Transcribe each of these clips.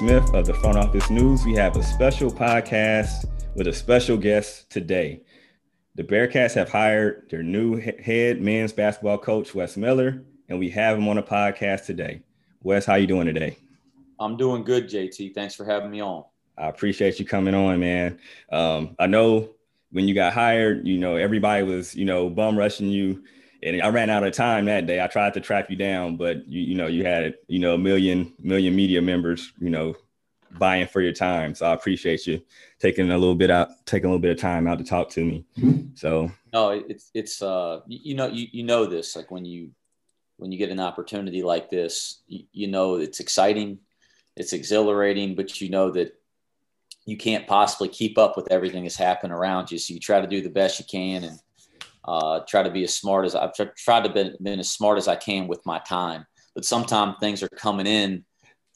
Smith of the Front Office News. We have a special podcast with a special guest today. The Bearcats have hired their new head men's basketball coach, Wes Miller, and we have him on a podcast today. Wes, how you doing today? I'm doing good, JT. Thanks for having me on. I appreciate you coming on, man. Um, I know when you got hired, you know, everybody was, you know, bum rushing you. And I ran out of time that day. I tried to track you down, but you, you know, you had, you know, a million, million media members, you know, buying for your time. So I appreciate you taking a little bit out, taking a little bit of time out to talk to me. So no, it's it's uh you know you you know this like when you when you get an opportunity like this, you, you know it's exciting, it's exhilarating, but you know that you can't possibly keep up with everything that's happening around you. So you try to do the best you can and uh, try to be as smart as I've tried to be been as smart as I can with my time. But sometimes things are coming in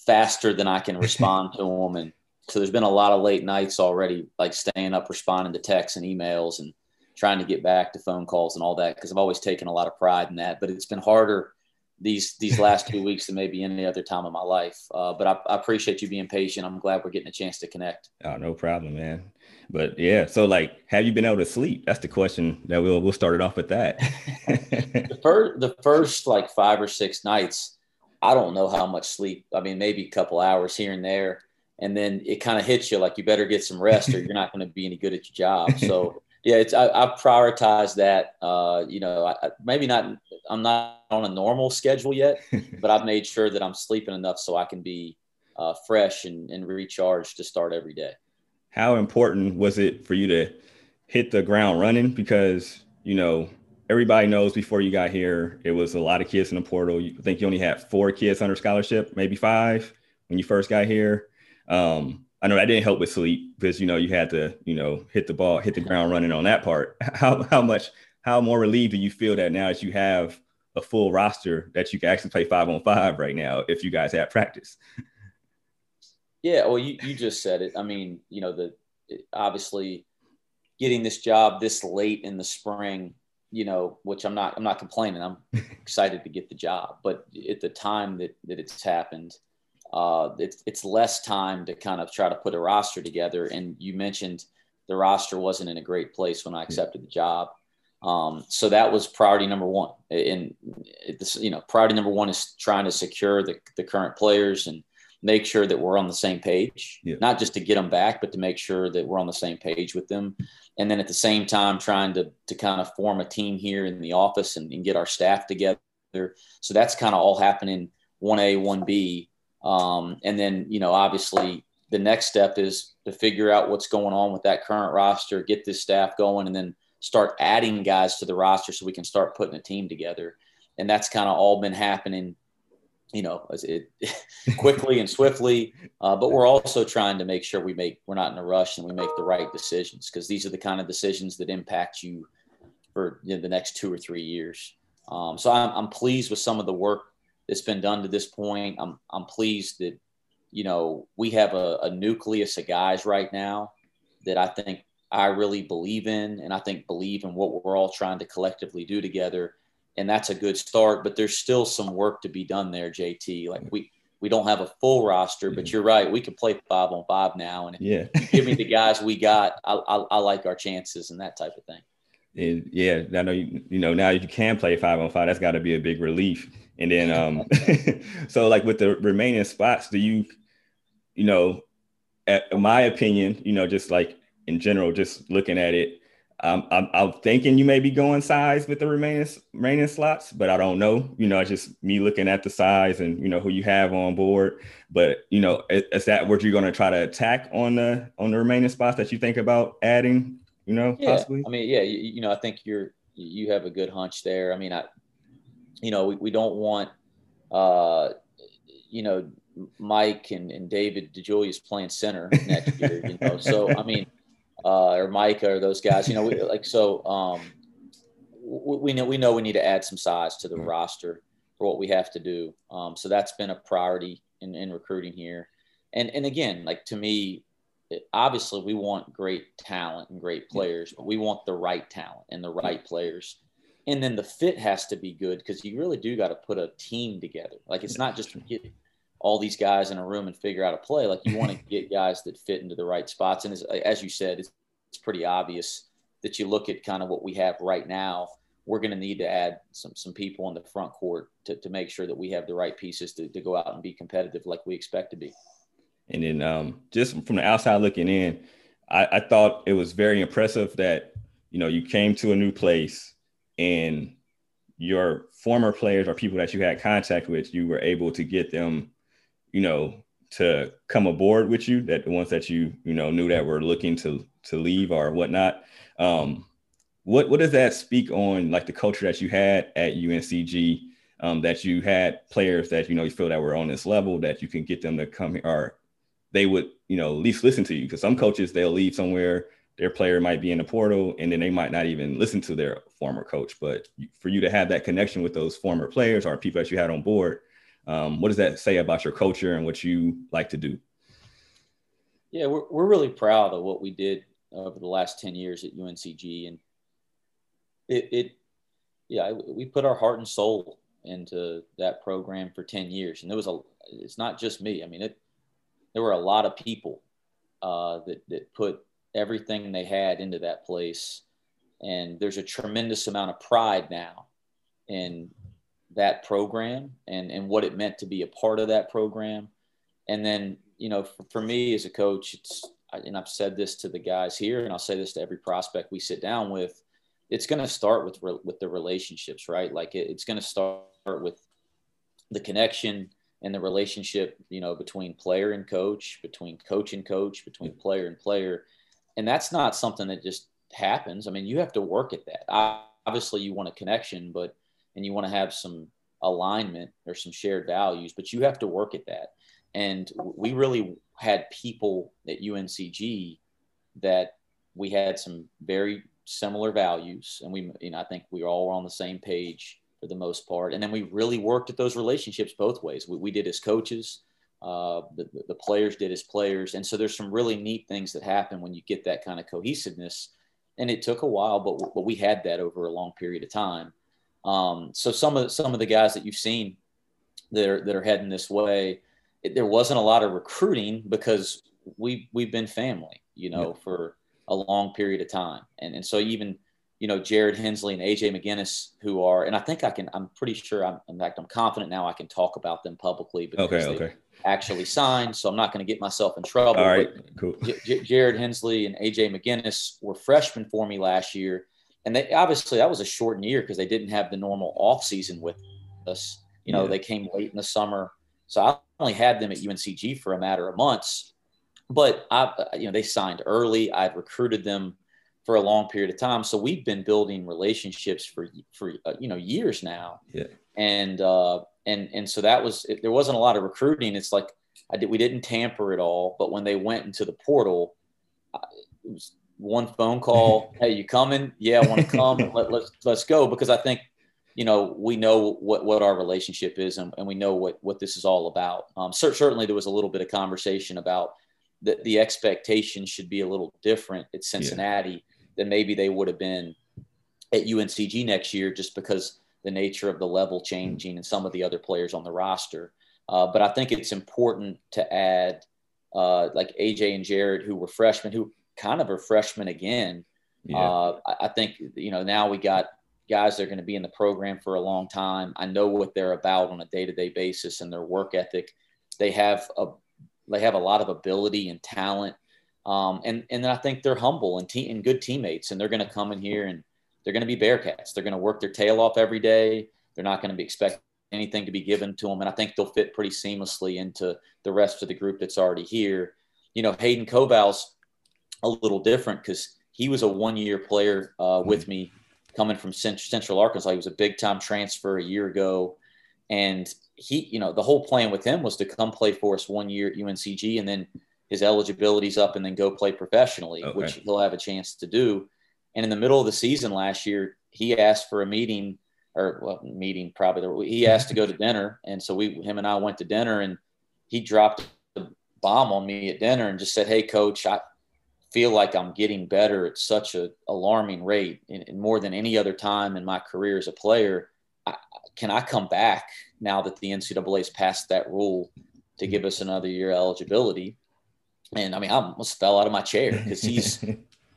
faster than I can respond to them. And so there's been a lot of late nights already, like staying up, responding to texts and emails and trying to get back to phone calls and all that. Cause I've always taken a lot of pride in that, but it's been harder these, these last two weeks than maybe any other time of my life. Uh, but I, I, appreciate you being patient. I'm glad we're getting a chance to connect. Oh, no problem, man. But yeah, so like, have you been able to sleep? That's the question that we'll, we'll start it off with that. the first, the first like five or six nights, I don't know how much sleep. I mean, maybe a couple hours here and there. And then it kind of hits you like you better get some rest or you're not going to be any good at your job. So, yeah, it's I, I prioritize that. Uh, you know, I, maybe not. I'm not on a normal schedule yet, but I've made sure that I'm sleeping enough so I can be uh, fresh and, and recharged to start every day. How important was it for you to hit the ground running? Because you know everybody knows before you got here, it was a lot of kids in the portal. I think you only had four kids under scholarship, maybe five when you first got here. Um, I know that didn't help with sleep because you know you had to you know hit the ball, hit the ground running on that part. How how much how more relieved do you feel that now that you have a full roster that you can actually play five on five right now if you guys have practice? Yeah, well, you, you just said it. I mean, you know, the obviously getting this job this late in the spring you know, which I'm not, I'm not complaining. I'm excited to get the job, but at the time that, that it's happened, uh, it's, it's less time to kind of try to put a roster together. And you mentioned the roster wasn't in a great place when I accepted the job. Um, so that was priority number one. And this, you know, priority number one is trying to secure the, the current players and make sure that we're on the same page, yeah. not just to get them back, but to make sure that we're on the same page with them. And then at the same time, trying to, to kind of form a team here in the office and, and get our staff together. So that's kind of all happening 1A, 1B. Um, and then, you know, obviously the next step is to figure out what's going on with that current roster, get this staff going, and then start adding guys to the roster so we can start putting a team together. And that's kind of all been happening you know, it, quickly and swiftly. Uh, but we're also trying to make sure we make we're not in a rush and we make the right decisions because these are the kind of decisions that impact you for you know, the next two or three years. Um, so I'm, I'm pleased with some of the work that's been done to this point. I'm I'm pleased that you know we have a, a nucleus of guys right now that I think I really believe in, and I think believe in what we're all trying to collectively do together and that's a good start. But there's still some work to be done there, JT. Like we we don't have a full roster, but you're right. We can play five on five now, and yeah, give me the guys we got. I, I, I like our chances and that type of thing. And yeah, I know you, you know now you can play five on five. That's got to be a big relief. And then um, so like with the remaining spots, do you, you know, at, in my opinion, you know, just like in general, just looking at it, um, I'm, I'm, thinking you may be going size with the remaining remaining slots, but I don't know. You know, it's just me looking at the size and you know who you have on board. But you know, is, is that what you're going to try to attack on the on the remaining spots that you think about adding? You know, yeah. possibly. I mean, yeah, you, you, know, I think you're you have a good hunch there. I mean, I, you know, we, we don't want, uh, you know, Mike and, and David DeJulius playing center next year. You know, so I mean uh, or Micah or those guys. You know, we, like so. Um, we know we know we need to add some size to the mm-hmm. roster for what we have to do. Um, so that's been a priority in, in recruiting here. And and again, like to me, obviously we want great talent and great players, but we want the right talent and the right players. And then the fit has to be good because you really do got to put a team together. Like it's not just all these guys in a room and figure out a play. Like you want to get guys that fit into the right spots. And as, as you said, it's, it's pretty obvious that you look at kind of what we have right now. We're going to need to add some some people in the front court to, to make sure that we have the right pieces to, to go out and be competitive like we expect to be. And then um, just from the outside looking in, I, I thought it was very impressive that you know you came to a new place and your former players or people that you had contact with, you were able to get them, you know, to come aboard with you. That the ones that you you know knew that were looking to to leave or whatnot. Um, what what does that speak on like the culture that you had at UNCG? Um, that you had players that you know you feel that were on this level that you can get them to come or they would you know at least listen to you because some coaches they'll leave somewhere their player might be in the portal and then they might not even listen to their former coach but for you to have that connection with those former players or people that you had on board um, what does that say about your culture and what you like to do yeah we're, we're really proud of what we did over the last 10 years at uncg and it, it yeah we put our heart and soul into that program for 10 years and there was a it's not just me i mean it there were a lot of people uh, that, that put everything they had into that place. And there's a tremendous amount of pride now in that program and, and what it meant to be a part of that program. And then, you know, for, for me as a coach, it's, and I've said this to the guys here, and I'll say this to every prospect we sit down with. It's going to start with with the relationships, right? Like it, it's going to start with the connection and the relationship, you know, between player and coach, between coach and coach, between player and player and that's not something that just happens. I mean, you have to work at that. Obviously, you want a connection, but and you want to have some alignment or some shared values, but you have to work at that. And we really had people at UNCG that we had some very similar values, and we, you know, I think we all were on the same page for the most part. And then we really worked at those relationships both ways. We, we did as coaches uh, the, the players did as players. And so there's some really neat things that happen when you get that kind of cohesiveness. And it took a while, but, but we had that over a long period of time. Um, so some of some of the guys that you've seen that are, that are heading this way, it, there wasn't a lot of recruiting because we we've been family, you know, yeah. for a long period of time. And and so even you know Jarrett Hensley and AJ McGinnis, who are, and I think I can, I'm pretty sure, I'm in fact, I'm confident now I can talk about them publicly. Okay, okay actually signed, so I'm not going to get myself in trouble. All right, cool. J- Jarrett Hensley and AJ McGinnis were freshmen for me last year, and they obviously that was a shortened year because they didn't have the normal off season with us. You know, yeah. they came late in the summer, so I only had them at UNCG for a matter of months. But I, you know, they signed early. I've recruited them for a long period of time, so we've been building relationships for for uh, you know years now. Yeah. And uh, and and so that was it, there wasn't a lot of recruiting. It's like I did we didn't tamper at all, but when they went into the portal, it was one phone call. hey, you coming? Yeah, I want to come. Let, let's let's go because I think you know we know what what our relationship is and, and we know what what this is all about. Um, certainly, there was a little bit of conversation about that the expectations should be a little different at Cincinnati yeah. than maybe they would have been at UNCG next year, just because the nature of the level changing and some of the other players on the roster. Uh, but I think it's important to add uh, like AJ and Jarrett, who were freshmen, who kind of are freshmen again. Yeah. Uh, I, I think you know now we got guys that are going to be in the program for a long time. I know what they're about on a day to day basis and their work ethic. They have a they have a lot of ability and talent, um, and and I think they're humble and, te- and good teammates, and they're going to come in here and they're going to be Bearcats. They're going to work their tail off every day. They're not going to be expecting anything to be given to them. And I think they'll fit pretty seamlessly into the rest of the group that's already here. You know, Hayden Koval's a little different because he was a one year player uh, with mm-hmm. me coming from Central Arkansas. He was a big time transfer a year ago. And he, you know, the whole plan with him was to come play for us one year at UNCG and then his eligibility's up and then go play professionally, okay. which he'll have a chance to do. And in the middle of the season last year, he asked for a meeting or well, meeting probably. He asked to go to dinner, and so we, him and I went to dinner, and he dropped the bomb on me at dinner and just said, "Hey, coach, I feel like I'm getting better at such a alarming rate, and, more than any other time in my career as a player. I, can I come back now that the NCAA has passed that rule to give us another year eligibility. And I mean, I almost fell out of my chair because he's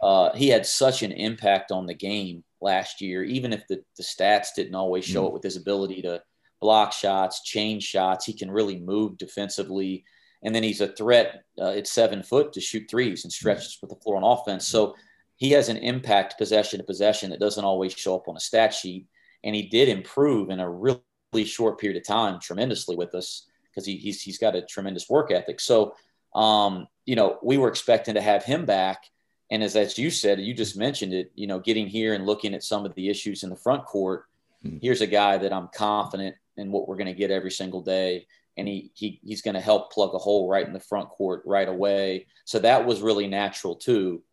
uh, he had such an impact on the game last year. Even if the, the stats didn't always show mm. it with his ability to block shots, change shots, he can really move defensively. And then he's a threat uh, at seven foot to shoot threes and stretch with the floor on offense. So he has an impact possession to possession that doesn't always show up on a stat sheet. And he did improve in a really short period of time tremendously with us because he, he's, he's got a tremendous work ethic. So, um, you know, we were expecting to have him back. And as, as you said, you just mentioned it, you know, getting here and looking at some of the issues in the front court. Mm-hmm. Here's a guy that I'm confident in what we're going to get every single day. And he, he he's going to help plug a hole right in the front court right away. So that was really natural too.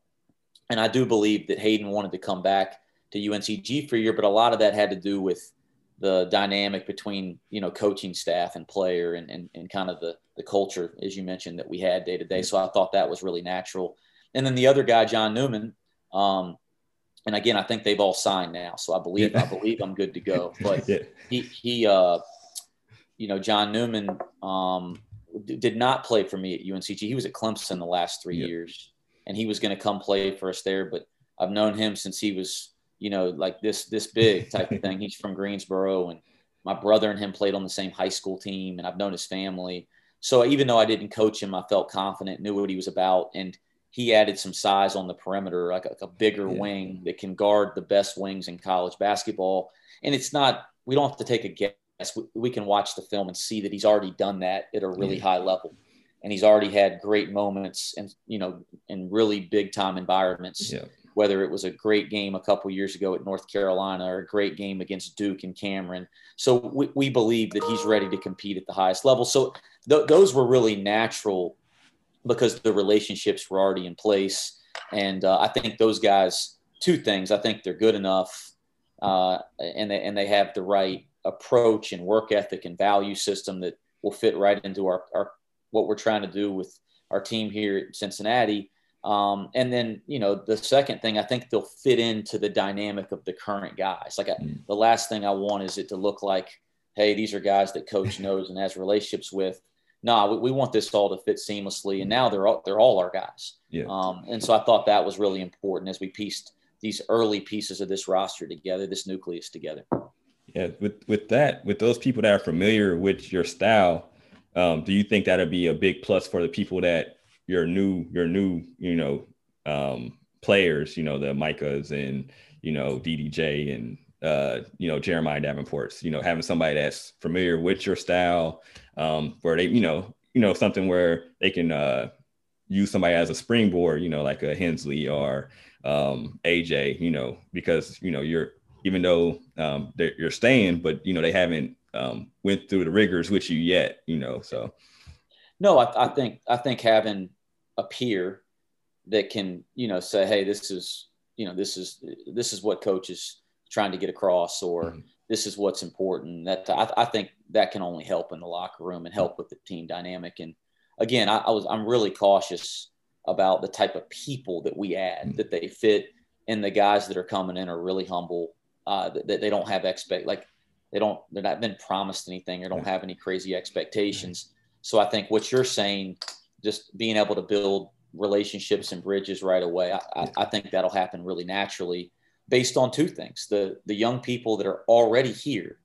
And I do believe that Hayden wanted to come back to UNCG for a year, but a lot of that had to do with the dynamic between you know coaching staff and player and, and, and kind of the, the culture as you mentioned that we had day to day so i thought that was really natural and then the other guy john newman um, and again i think they've all signed now so i believe yeah. i believe i'm good to go but yeah. he he uh, you know john newman um, did not play for me at uncg he was at clemson the last three yeah. years and he was going to come play for us there. But I've known him since he was, you know, like this this big type of thing. He's from Greensboro, and my brother and him played on the same high school team, and I've known his family. So even though I didn't coach him, I felt confident, knew what he was about, and he added some size on the perimeter, like a, like a bigger yeah. wing that can guard the best wings in college basketball. And it's not we don't have to take a guess. We, we can watch the film and see that he's already done that at a really high level and he's already had great moments and you know in really big time environments. Yeah. Whether it was a great game a couple years ago at North Carolina or a great game against Duke and Cameron, so we, we believe that he's ready to compete at the highest level. So th- those were really natural because the relationships were already in place, and uh, I think those guys. Two things: I think they're good enough, uh, and they and they have the right approach and work ethic and value system that will fit right into our, our what we're trying to do with our team here at Cincinnati. Um, and then, you know, the second thing, I think they'll fit into the dynamic of the current guys. Like I, mm. the last thing I want is it to look like, hey, these are guys that coach knows and has relationships with. No, nah, we, we, want this all to fit seamlessly. And now they're all, they're all our guys. Yeah. Um, and so I thought that was really important as we pieced these early pieces of this roster together, this nucleus together. Yeah, with with that, with those people that are familiar with your style, um, do you think that'll be a big plus for the people that your new your new you know um, players, you know the Micahs and you know DDJ and uh, you know Jeremiah Davenports, you know having somebody that's familiar with your style, um, where they you know you know something where they can uh, use somebody as a springboard, you know like a Hensley or um, AJ, you know because you know you're even though um, you're staying, but you know they haven't um, went through the rigors with you yet, you know. So, no, I, I think I think having a peer that can, you know, say, hey, this is, you know, this is this is what coach is trying to get across, or mm-hmm. this is what's important. That I, I, think that can only help in the locker room and help with the team dynamic. And again, I, I was I'm really cautious about the type of people that we add mm-hmm. that they fit, and the guys that are coming in are really humble. Uh, that, that they don't have expect like they don't they're not been promised anything or don't have any crazy expectations. So I think what you're saying, just being able to build relationships and bridges right away, I, I, I think that'll happen really naturally based on two things: the the young people that are already here,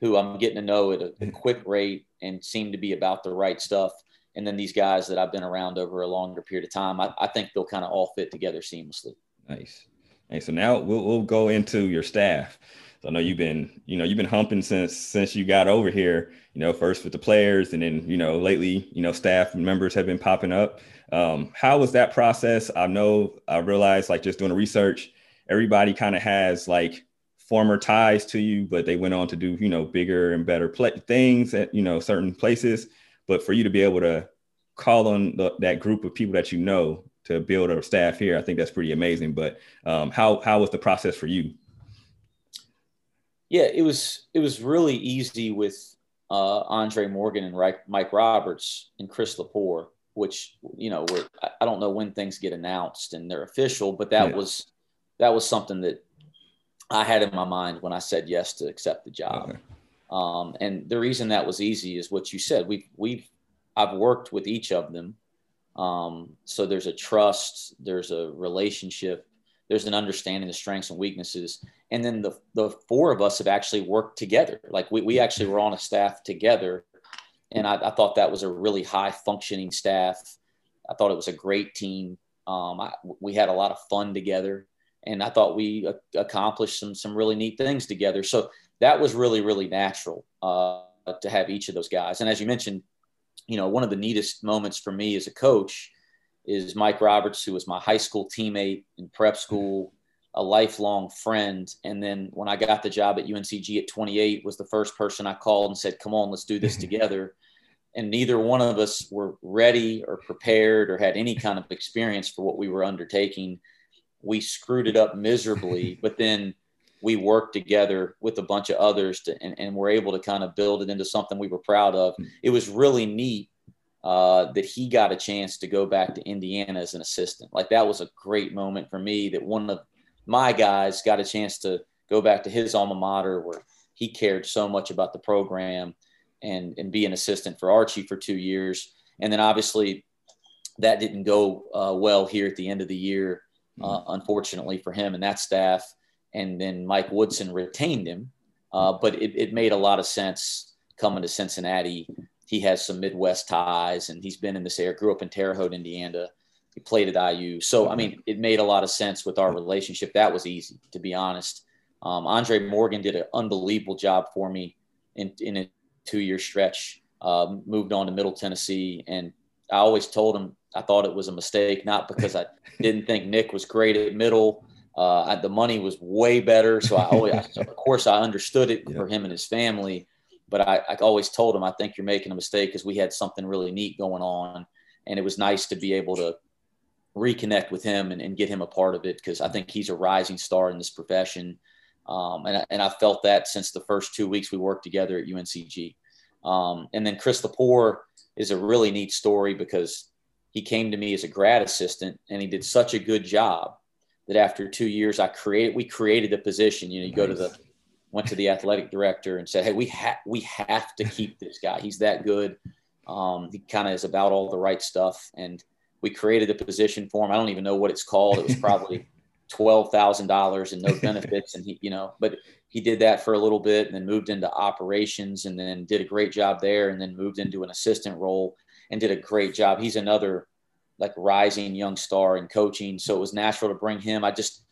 who I'm getting to know at a, a quick rate and seem to be about the right stuff, and then these guys that I've been around over a longer period of time. I, I think they'll kind of all fit together seamlessly. Nice. Hey, so now we'll, we'll go into your staff. So I know you've been, you know, you've been humping since since you got over here. You know, first with the players, and then you know, lately, you know, staff members have been popping up. Um, how was that process? I know I realized, like, just doing the research, everybody kind of has like former ties to you, but they went on to do, you know, bigger and better things at you know certain places. But for you to be able to call on the, that group of people that you know to build a staff here, I think that's pretty amazing. But um, how how was the process for you? yeah, it was it was really easy with uh, Andre Morgan and Mike Roberts and Chris Lepore, which you know, were, I don't know when things get announced and they're official, but that yeah. was that was something that I had in my mind when I said yes to accept the job. Okay. Um, and the reason that was easy is what you said. We've we've I've worked with each of them. Um, so there's a trust, there's a relationship, there's an understanding of strengths and weaknesses. And then the, the four of us have actually worked together. Like we, we actually were on a staff together. And I, I thought that was a really high functioning staff. I thought it was a great team. Um, I, we had a lot of fun together and I thought we accomplished some, some really neat things together. So that was really, really natural uh, to have each of those guys. And as you mentioned, you know, one of the neatest moments for me as a coach is Mike Roberts, who was my high school teammate in prep mm-hmm. school, a lifelong friend. And then when I got the job at UNCG at 28, was the first person I called and said, "Come on, let's do this mm-hmm. together." and neither one of us were ready or prepared or had any kind of experience for what we were undertaking. We screwed it up miserably, but then we worked together with a bunch of others to, and, and were able to kind of build it into something we were proud of. Hmm. It was really neat uh, that he got a chance to go back to Indiana as an assistant. Like that was a great moment for me that one of my guys got a chance to go back to his alma mater where he cared so much about the program and, and be an assistant for Archie for two years. And then obviously that didn't go uh, well here at the end of the year, uh, hmm. unfortunately for him and that staff and then Mike Woodson retained him. Uh, but it, it made a lot of sense coming to Cincinnati. He has some Midwest ties, and he's been in this area. Grew up in Terre Haute, Indiana. He played at IU, so I mean, it made a lot of sense with our relationship. That was easy, to be honest. Um, Andre Morgan did an unbelievable job for me in, in a two-year stretch. Uh, moved on to Middle Tennessee, and I always told him I thought it was a mistake, not because I didn't think Nick was great at middle uh, the money was way better, so I always, of course, I understood it yeah. for him and his family. But I, I always told him, I think you're making a mistake because we had something really neat going on, and it was nice to be able to reconnect with him and, and get him a part of it because I think he's a rising star in this profession. Um, and, I, and I felt that since the first two weeks we worked together at UNCG. Um, and then Chris Lepore is a really neat story because he came to me as a grad assistant and he did such a good job that after two years, I created, we created the position, you know, you nice. go to the, went to the athletic director and said, Hey, we have, we have to keep this guy. He's that good. Um, he kind of is about all the right stuff. And we created a position for him. I don't even know what it's called. It was probably $12,000 and no benefits. And he, you know, but he did that for a little bit and then moved into operations and then did a great job there and then moved into an assistant role and did a great job. He's another like rising young star in coaching. So it was natural to bring him. I just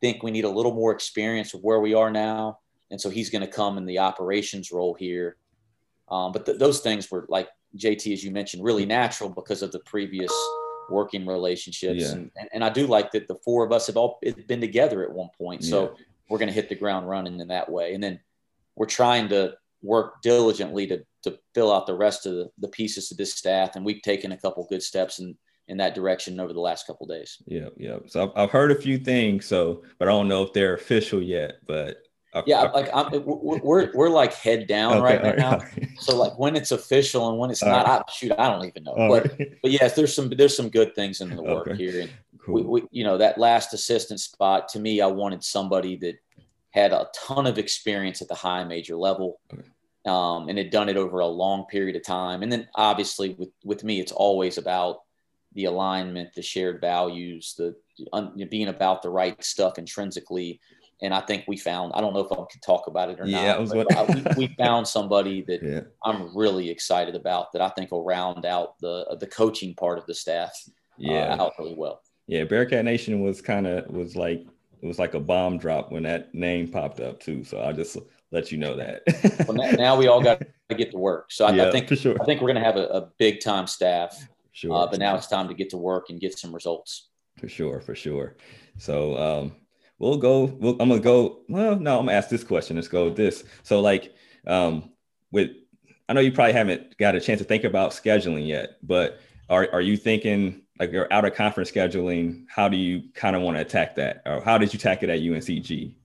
think we need a little more experience of where we are now. And so he's going to come in the operations role here. Um, but th- those things were like JT, as you mentioned, really natural because of the previous working relationships. Yeah. And, and, and, I do like that the four of us have all been together at one point. So yeah. we're going to hit the ground running in that way. And then we're trying to work diligently to, to fill out the rest of the, the pieces of this staff. And we've taken a couple good steps and in that direction over the last couple days. Yeah, yeah. So I've, I've heard a few things. So, but I don't know if they're official yet. But I, yeah, I, like I'm, we're we're like head down okay, right, now. Right. So like when it's official and when it's all not, right. I, shoot, I don't even know. All but right. but yes, there's some there's some good things in the work okay. here. And cool. we, we, you know, that last assistant spot to me, I wanted somebody that had a ton of experience at the high major level. Okay. Um, and had done it over a long period of time. And then obviously with, with me, it's always about the alignment, the shared values, the un, being about the right stuff intrinsically. And I think we found, I don't know if I can talk about it or yeah, not, but I, we, we, found somebody that yeah. I'm really excited about that I think will round out the, the coaching part of the staff uh, yeah. Uh, out really well. Yeah. Bearcat Nation was kind of, was like, it was like a bomb drop when that name popped up too. So I'll just let you know that. well, now, now, we all got to get to work. So I, yeah, I think, sure. I think we're going to have a, a big time staff Sure. Uh, but now it's time to get to work and get some results. For sure, for sure. So um, we'll go. We'll, I'm gonna go. Well, no, I'm gonna ask this question. Let's go with this. So like um, with, I know you probably haven't got a chance to think about scheduling yet, but are are you thinking like your out of conference scheduling? How do you kind of want to attack that, or how did you attack it at UNCG?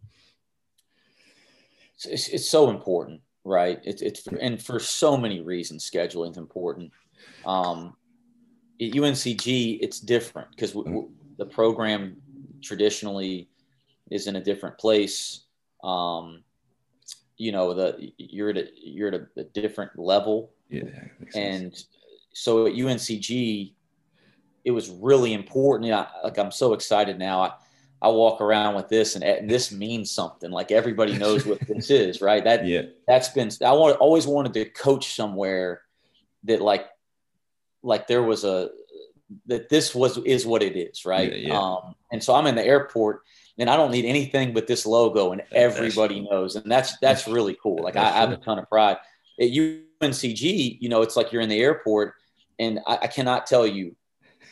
It's, it's so important, right? It's it's and for so many reasons, scheduling is important. Um, at UNCG, it's different because mm-hmm. the program traditionally is in a different place. Um, you know, the you're at a, you're at a, different level, yeah, and so at UNCG, it was really important. I, like I'm so excited now. I, I walk around with this and, and this means something. Like everybody knows what this is, right? That yeah. that's been I want, always wanted to coach somewhere that like like there was a that this was is what it is, right? Yeah, yeah. Um, and so I'm in the airport and I don't need anything but this logo and everybody knows. And that's that's really cool. Like I, I, have a ton of pride. At UNCG, you know, it's like you're in the airport and I, I cannot tell you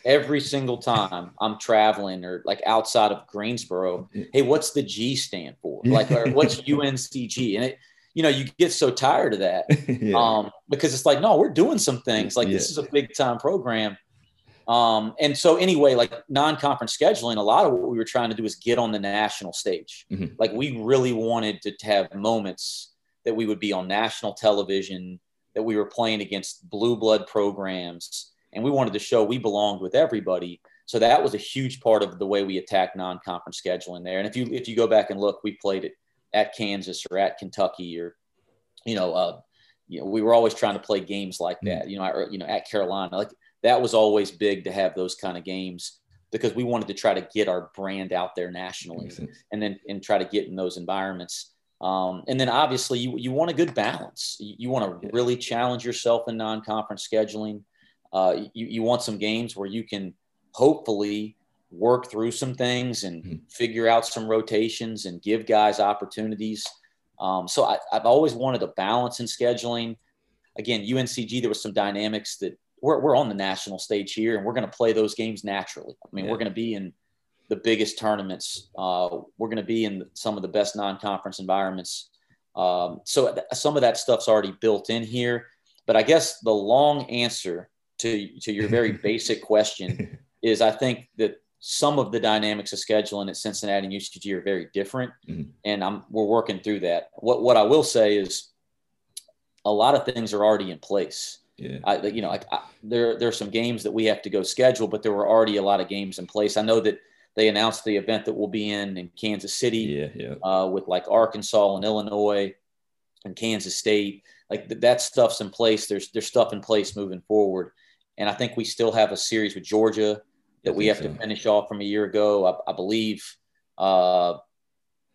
every single time I'm traveling or like outside of Greensboro, hey, what's the G stand for? Like, or what's UNCG? And it, you know, you get so tired of that yeah. um, because it's like, no, we're doing some things. Like, yeah. this is a big time program. Um, and so, anyway, like non conference scheduling, a lot of what we were trying to do is get on the national stage. Mm-hmm. Like, we really wanted to have moments that we would be on national television, that we were playing against blue blood programs and we wanted to show we belonged with everybody. So that was a huge part of the way we attacked non-conference scheduling there. And if you if you go back and look, we played it at Kansas or at Kentucky or you know, uh, you know, we were always trying to play games like that. Mm. You know, or, you know, at Carolina, like that was always big to have those kind of games because we wanted to try to get our brand out there nationally and then and try to get in those environments. Um, and then obviously you, you want a good balance. You, you want to really challenge yourself in non-conference scheduling. Uh, you, you want some games where you can hopefully work through some things and mm-hmm. figure out some rotations and give guys opportunities. Um, so I, have always wanted a balance in scheduling. Again, UNCG, there was some dynamics that we're, we're on the national stage here and we're going to play those games naturally. I mean, yeah. we're going to be in the biggest tournaments. Uh, we're going to be in some of the best non-conference environments. Um, so th- some of that stuff's already built in here. But I guess the long answer to to your very basic question is I think that some of the dynamics of scheduling at Cincinnati and UCG are very different, mm-hmm. and I'm we're working through that. What what I will say is a lot of things are already in place. Yeah. I, you know, like I, there there are some games that we have to go schedule, but there were already a lot of games in place. I know that they announced the event that we'll be in in Kansas City, yeah, yeah. Uh, with like Arkansas and Illinois and Kansas State. Like th- that stuff's in place. There's there's stuff in place moving forward. And I think we still have a series with Georgia that we have so. to finish off from a year ago. I, I believe uh,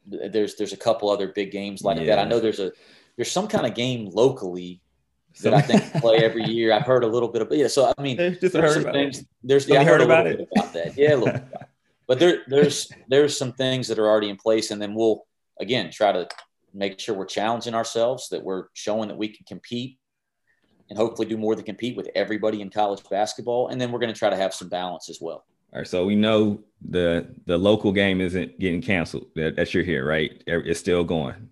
there's there's a couple other big games like yeah. that. I know there's a there's some kind of game locally that I think play every year. I've heard a little bit of yeah. So I mean, just there's some things. It. There's yeah, I heard, heard about it about that. Yeah, a little bit. But there there's there's some things that are already in place, and then we'll again try to make sure we're challenging ourselves, that we're showing that we can compete and hopefully do more than compete with everybody in college basketball. And then we're going to try to have some balance as well. All right. So we know the the local game isn't getting canceled. That, you're here, right? It's still going.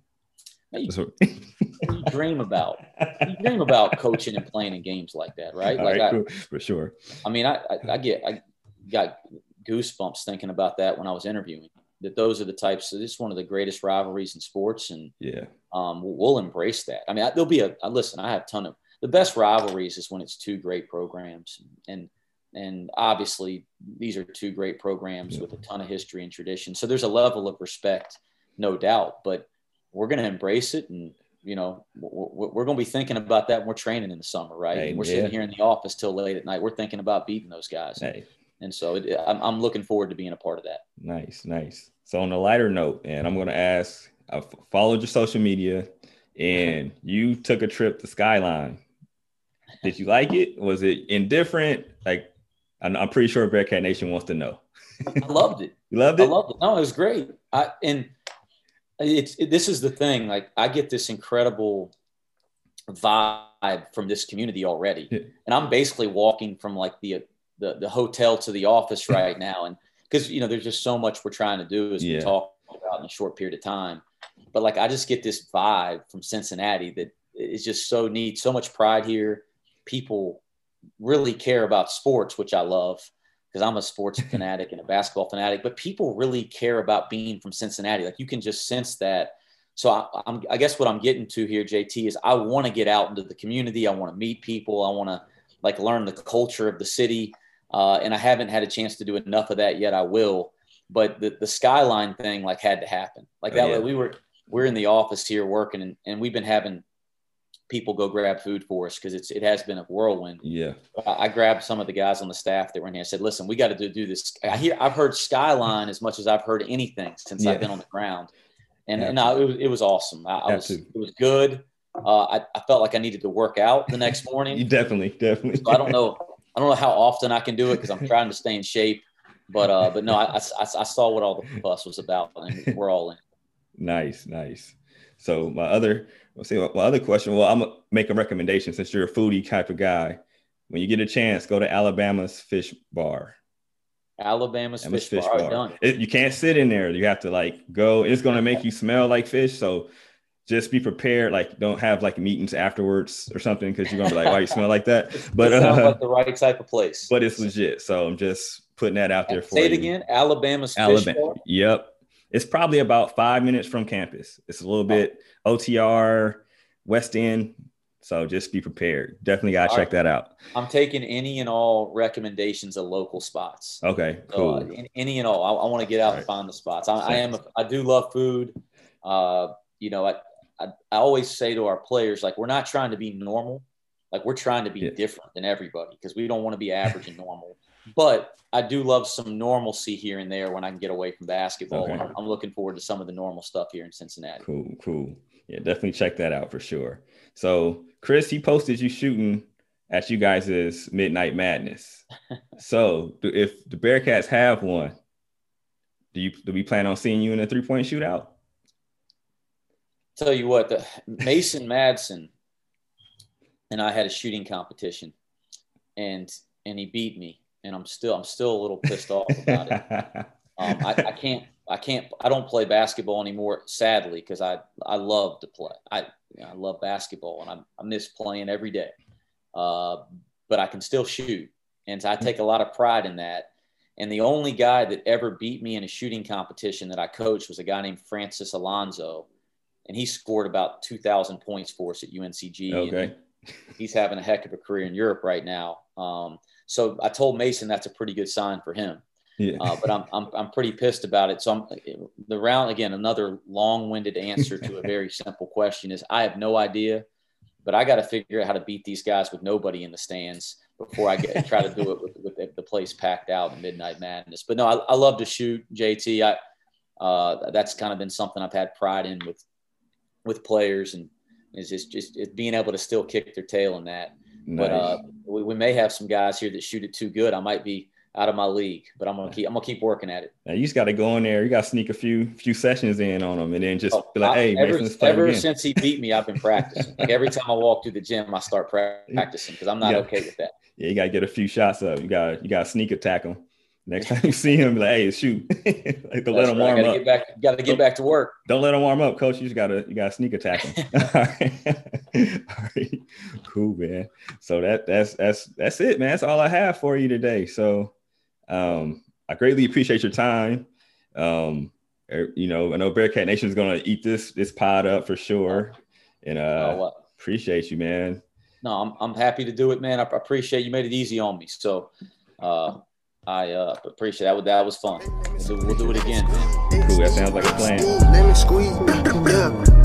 You, you, dream about you dream about coaching and playing in games like that, right? All like right, I, cool. for sure. I mean, I, I, I get I got goosebumps thinking about that when I was interviewing. That those are the types. Of, this is one of the greatest rivalries in sports, and yeah, um, we'll, we'll embrace that. I mean, I, there'll be a listen. I have a ton of the best rivalries is when it's two great programs. And and obviously these are two great programs yeah. with a ton of history and tradition. So there's a level of respect no doubt but we're going to embrace it and you know we're, going to be thinking about that when we're training in the summer right? Hey, we're yeah. sitting here in the office till late at night. We're thinking about beating those guys. Hey. and so it, I'm, I'm looking forward to being a part of that. Nice nice. So on a lighter note and i'm going to ask uh, i followed your social media and you took a trip to skyline did you like it? Was it indifferent? Like, I'm, I'm pretty sure Bearcat Nation wants to know. I loved it. You loved it? I loved it. No, it was great. I and it's it, this is the thing. Like, I get this incredible vibe from this community already, yeah. and I'm basically walking from like the the, the hotel to the office right now, and because you know there's just so much we're trying to do as yeah. we talk about in a short period of time. But like, I just get this vibe from Cincinnati that is just so neat. So much pride here people really care about sports, which I love because I'm a sports fanatic and a basketball fanatic, but people really care about being from Cincinnati. Like you can just sense that. So I, I guess what I'm getting to here, JT, is I want to get out into the community. I want to meet people. I want to like learn the culture of the city. Uh, and I haven't had a chance to do enough of that yet. I will. But the, the skyline thing like had to happen. Like oh, that, yeah. we were we're in the office here working, and, and we've been having people go grab food for us because it's it has been a whirlwind. Yeah. I, I, grabbed some of the guys on the staff that were in here. I said, "Listen, we got to do, do this." I hear I've heard Skyline as much as I've heard anything since yeah. I've been on the ground, and, and no, it was it was awesome. I, I was it was good. Uh, I, I felt like I needed to work out the next morning. you definitely, definitely. So I don't know. I don't know how often I can do it because I'm trying to stay in shape. But uh, but no, I, I, I saw what all the fuss was about, and we're all in. Nice, nice. So my other, let's see, my other question. Well, I'm gonna make a recommendation since you're a foodie type of guy. When you get a chance, go to Alabama's Fish Bar. Alabama's, Alabama's Fish, Fish Bar. Bar. It, you can't sit in there. You have to like go. It's gonna make you smell like fish. So just be prepared. Like, don't have like meetings afterwards or something because you're gonna be like, "Why you smell like that?" But it sounds uh, like the right type of place. But it's legit. So I'm just putting that out there for Say you. it again. Alabama's Alabama. Yep. It's probably about five minutes from campus. It's a little bit OTR, West End. So just be prepared. Definitely got to check right. that out. I'm taking any and all recommendations of local spots. Okay, cool. So, uh, any and all. I, I want to get out right. and find the spots. I, I am. A, I do love food. Uh, you know, I, I, I always say to our players, like, we're not trying to be normal. Like, we're trying to be yeah. different than everybody because we don't want to be average and normal. But I do love some normalcy here and there when I can get away from basketball. Okay. I'm, I'm looking forward to some of the normal stuff here in Cincinnati. Cool, cool. Yeah, definitely check that out for sure. So, Chris, he posted you shooting at you guys' Midnight Madness. so, if the Bearcats have one, do you do we plan on seeing you in a three point shootout? Tell you what, the Mason Madsen and I had a shooting competition, and and he beat me and I'm still I'm still a little pissed off about it. Um, I, I, can't I can't I don't play basketball anymore, sadly, because I I love to play. I you know, I love basketball and I, I miss playing every day. Uh, but I can still shoot, and I take a lot of pride in that. And the only guy that ever beat me in a shooting competition that I coached was a guy named Francis Alonso, and he scored about 2,000 points for us at UNCG. Okay. he's having a heck of a career in Europe right now. Um, so I told Mason that's a pretty good sign for him. Yeah. Uh, but I'm, I'm, I'm pretty pissed about it. So I'm the round again, another long winded answer to a very simple question is I have no idea, but I got to figure out how to beat these guys with nobody in the stands before I get try to do it with, with the place packed out in midnight madness. But no, I, I love to shoot JT. I, uh, that's kind of been something I've had pride in with, with players and is just, just being able to still kick their tail in that. Nice. But uh, we, we may have some guys here that shoot it too good. I might be out of my league, but I'm gonna keep I'm gonna keep working at it. Now you just got to go in there. You got to sneak a few few sessions in on them, and then just oh, be like, "Hey, ever, ever since he beat me, I've been practicing. like every time I walk through the gym, I start practicing because I'm not okay with that. Yeah, you got to get a few shots up. You got you got to sneak attack him. Next time you see him, like, hey, shoot. like, let him right. warm up. Get back, got to get back to work. Don't let him warm up, coach. You just gotta you gotta sneak attack him. All, right. all right. Cool, man. So that that's that's that's it, man. That's all I have for you today. So um I greatly appreciate your time. Um er, you know, I know Bearcat Nation is gonna eat this this pod up for sure. And uh oh, appreciate you, man. No, I'm I'm happy to do it, man. I appreciate you made it easy on me. So uh I uh, appreciate that. That was fun. We'll do, we'll do it again. Cool. That sounds like a plan.